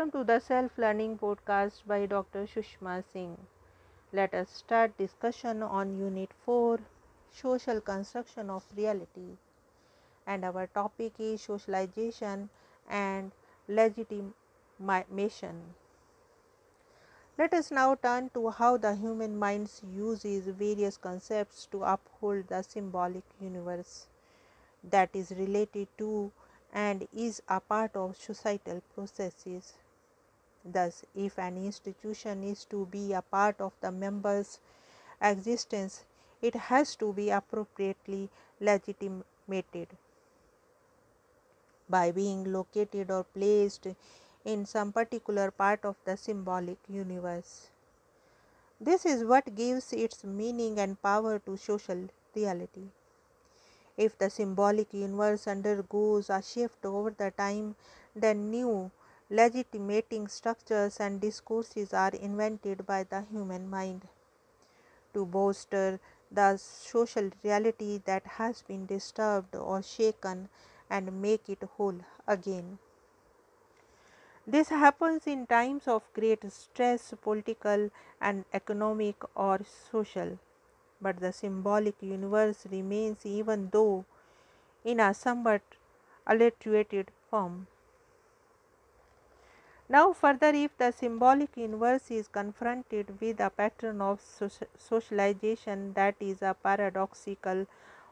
Welcome to the Self Learning Podcast by Dr. Sushma Singh. Let us start discussion on Unit 4 Social Construction of Reality. And our topic is socialization and legitimation. Let us now turn to how the human mind uses various concepts to uphold the symbolic universe that is related to and is a part of societal processes. Thus, if an institution is to be a part of the members' existence, it has to be appropriately legitimated by being located or placed in some particular part of the symbolic universe. This is what gives its meaning and power to social reality. If the symbolic universe undergoes a shift over the time, then new legitimating structures and discourses are invented by the human mind to bolster the social reality that has been disturbed or shaken and make it whole again. This happens in times of great stress, political and economic or social but the symbolic universe remains even though in a somewhat alliterated form. Now, further, if the symbolic universe is confronted with a pattern of socialization that is a paradoxical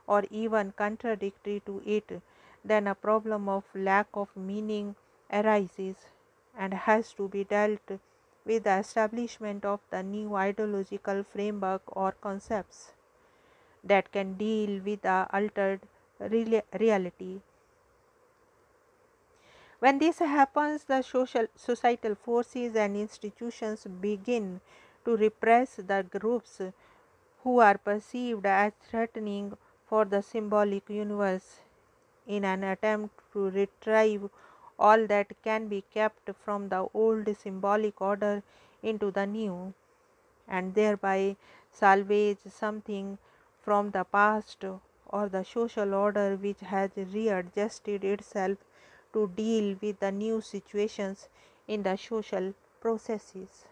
or even contradictory to it, then a problem of lack of meaning arises and has to be dealt with the establishment of the new ideological framework or concepts that can deal with the altered reality. When this happens, the social, societal forces and institutions begin to repress the groups who are perceived as threatening for the symbolic universe in an attempt to retrieve all that can be kept from the old symbolic order into the new, and thereby salvage something from the past or the social order which has readjusted itself to deal with the new situations in the social processes.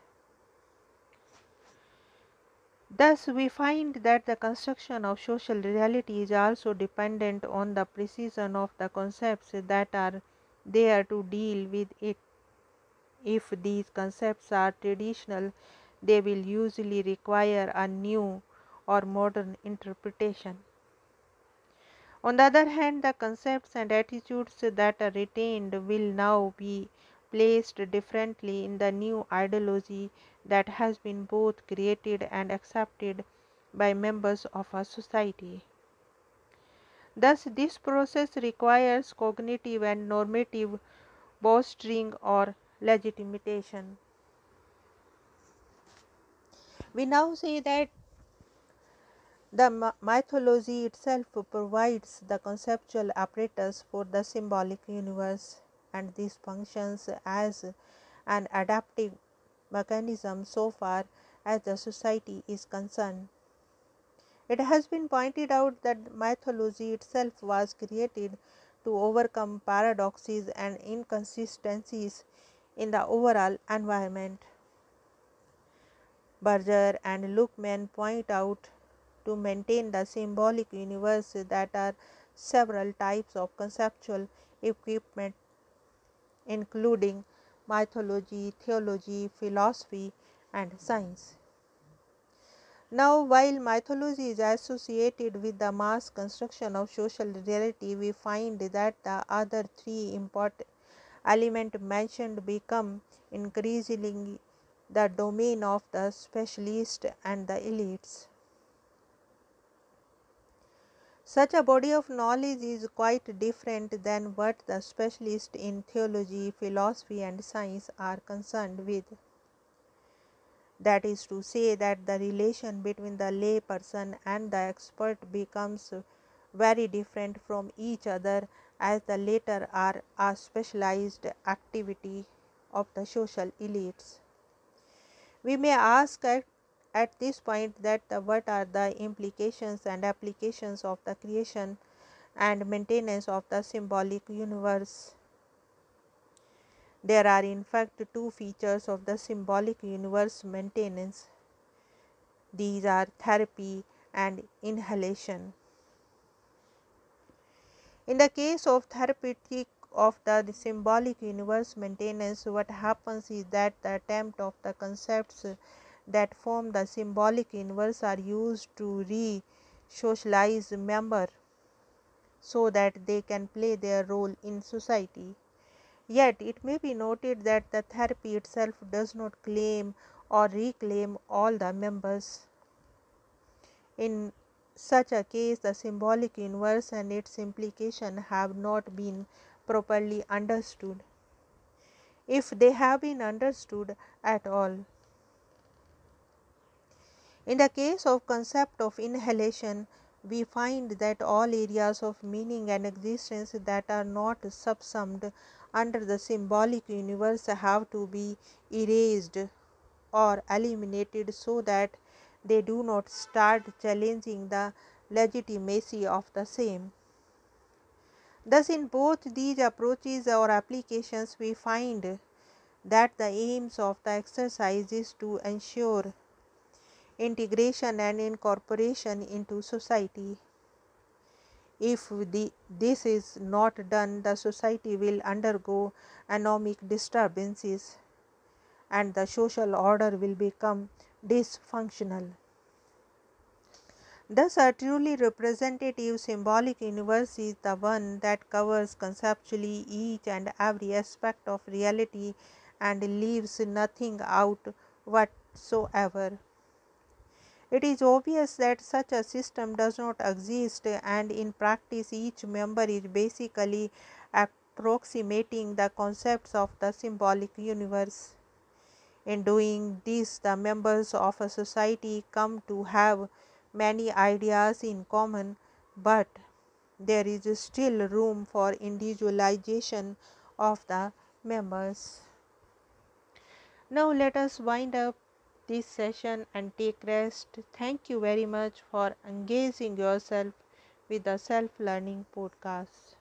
Thus, we find that the construction of social reality is also dependent on the precision of the concepts that are there to deal with it. If these concepts are traditional, they will usually require a new or modern interpretation. On the other hand, the concepts and attitudes that are retained will now be placed differently in the new ideology that has been both created and accepted by members of a society. Thus, this process requires cognitive and normative bolstering or legitimation. We now say that the mythology itself provides the conceptual apparatus for the symbolic universe, and this functions as an adaptive mechanism so far as the society is concerned. It has been pointed out that mythology itself was created to overcome paradoxes and inconsistencies in the overall environment. Berger and Luckmann point out to maintain the symbolic universe that are several types of conceptual equipment including mythology, theology, philosophy and science. Now, while mythology is associated with the mass construction of social reality, we find that the other three important elements mentioned become increasingly the domain of the specialists and the elites. Such a body of knowledge is quite different than what the specialists in theology, philosophy, and science are concerned with. That is to say, that the relation between the lay person and the expert becomes very different from each other as the latter are a specialized activity of the social elites. We may ask at, this point that the, what are the implications and applications of the creation and maintenance of the symbolic universe There are in fact two features of the symbolic universe maintenance. These are therapy and nihilation. In the case of therapeutic of the symbolic universe maintenance, what happens is that the attempt of the concepts that form the symbolic universe are used to re socialize member so that they can play their role in society. Yet it may be noted that the therapy itself does not claim or reclaim all the members. In such a case, the symbolic universe and its implication have not been properly understood. If they have been understood at all. In the case of concept of nihilation, we find that all areas of meaning and existence that are not subsumed under the symbolic universe have to be erased or eliminated so that they do not start challenging the legitimacy of the same. Thus, in both these approaches or applications, we find that the aims of the exercise is to ensure integration and incorporation into society. If the, this is not done, the society will undergo anomic disturbances and the social order will become dysfunctional. Thus, a truly representative symbolic universe is the one that covers conceptually each and every aspect of reality and leaves nothing out whatsoever. It is obvious that such a system does not exist, and in practice, each member is basically approximating the concepts of the symbolic universe. In doing this, the members of a society come to have many ideas in common, but there is still room for individualization of the members. Now, let us wind up this session and take rest. Thank you very much for engaging yourself with the self learning podcast.